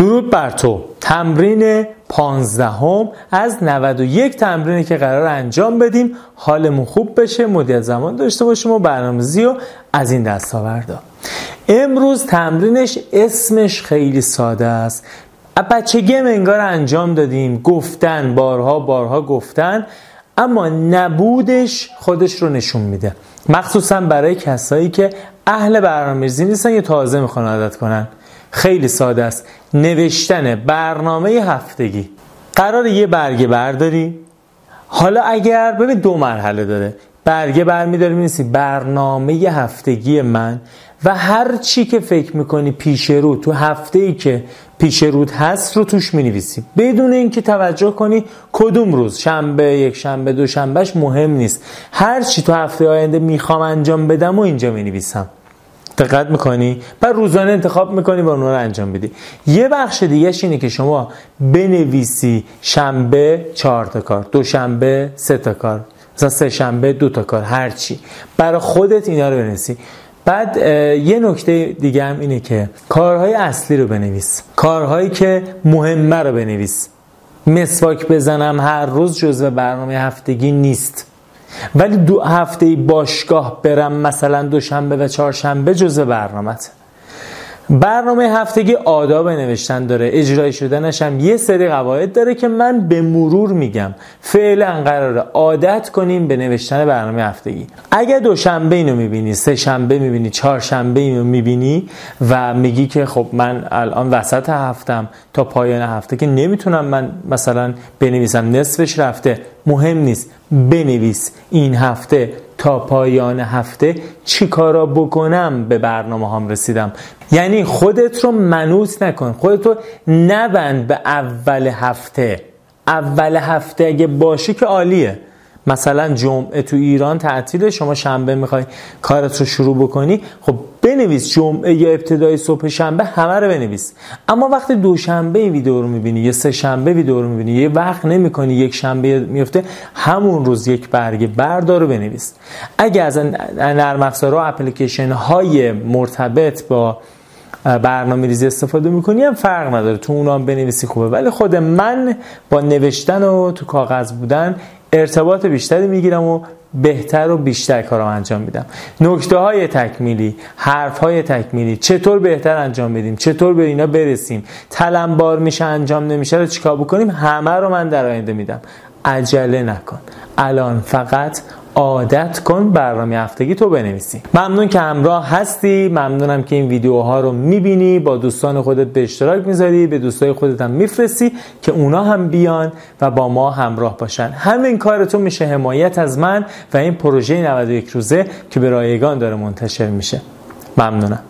درود بر تو. تمرین پانزدهم از 91 تمرینی که قرار انجام بدیم. حالمون خوب بشه مدیت زمان داشته باشیم و برنامه‌ریزی و از این دستاوردا امروز تمرینش اسمش خیلی ساده است. بچگی انگار انجام دادیم. گفتن بارها بارها گفتن اما نبودش خودش رو نشون میده. مخصوصا برای کسایی که اهل برنامه‌ریزی نیستن یا تازه می‌خوان عادت کنن. خیلی ساده است. نوشتن برنامه هفتگی. قرار یه برگه برداری؟ حالا اگر ببین دو مرحله داره. برگه برمیداری می‌نویسی برنامه هفتگی من و هر چی که فکر می‌کنی پیش رو تو هفته ای که پیش رود هست رو توش نویسی. بدون اینکه توجه کنی کدوم روز؟ شنبه یک شنبه دو شنبهش مهم نیست. هر چی تو هفته آینده می‌خوام انجام بدم و اینجا نویسم. دقت می‌کنی؟ بعد روزانه انتخاب می‌کنی و اون رو انجام بدی یه بخش دیگه اینه که شما بنویسی شنبه چهار تا کار دوشنبه سه تا کار مثلا سه شنبه دو تا کار هر چی. برای خودت اینا رو بنویسی. بعد یه نکته دیگه هم اینه که کارهای اصلی رو بنویس. کارهایی که مهمه رو بنویس. مسواک بزنم هر روز جزو برنامه هفتگی نیست. ولی دو هفته باشگاه برم مثلا دوشنبه و چهارشنبه جزء برنامت برنامه هفتگی آداب نوشتن داره. اجرای شدنش هم یه سری قواعد داره که من به مرور میگم. فعلا قراره عادت کنیم به نوشتن برنامه هفتگی. اگر دوشنبه اینو می‌بینی سه شنبه می‌بینی چهارشنبه اینو می‌بینی و میگی که خب من الان وسط هفتم تا پایان هفته که نمی‌تونم من مثلا بنویسم نصفش رفته مهم نیست. بنویس این هفته تا پایان هفته چی کارا بکنم به برنامه هم رسیدم. یعنی خودت رو منوط نکن. خودت رو نبند به اول هفته. اول هفته اگه باشه که عالیه. مثلا جمعه تو ایران تعطیل شما شنبه می‌خوای کارت رو شروع بکنی خب بنویس جمعه یا ابتدای صبح شنبه همه رو بنویس. اما وقتی دوشنبه این ویدیو رو می‌بینی یا سه شنبه ویدیو رو می‌بینی یه وقت نمی‌کنی یک شنبه میفته همون روز یک برگه بردار رو بنویس. اگه از نرم افزار و اپلیکیشن های مرتبط با برنامه ریزی استفاده می‌کنی هم فرق نداره. تو اونا هم بنویسی خوبه. ولی خود من با نوشتن و تو کاغذ بودن ارتباط بیشتری می‌گیرم و بهتر و بیشتر کارم انجام میدم. نکته های تکمیلی حرف های تکمیلی چطور بهتر انجام بدیم چطور به اینا برسیم تلمبار میشه انجام نمیشه رو چیکار بکنیم همه رو من در آینده میدم. عجله نکن. الان فقط عادت کن برنامه هفتگی تو بنویسی. ممنون که همراه هستی. ممنونم که این ویدیوها رو می‌بینی با دوستان خودت به اشتراک می‌ذاری به دوستای خودت هم میفرستی که اونا هم بیان و با ما همراه باشن. همین کار تو میشه حمایت از من و این پروژه 91 روزه که به رایگان داره منتشر میشه. ممنونم.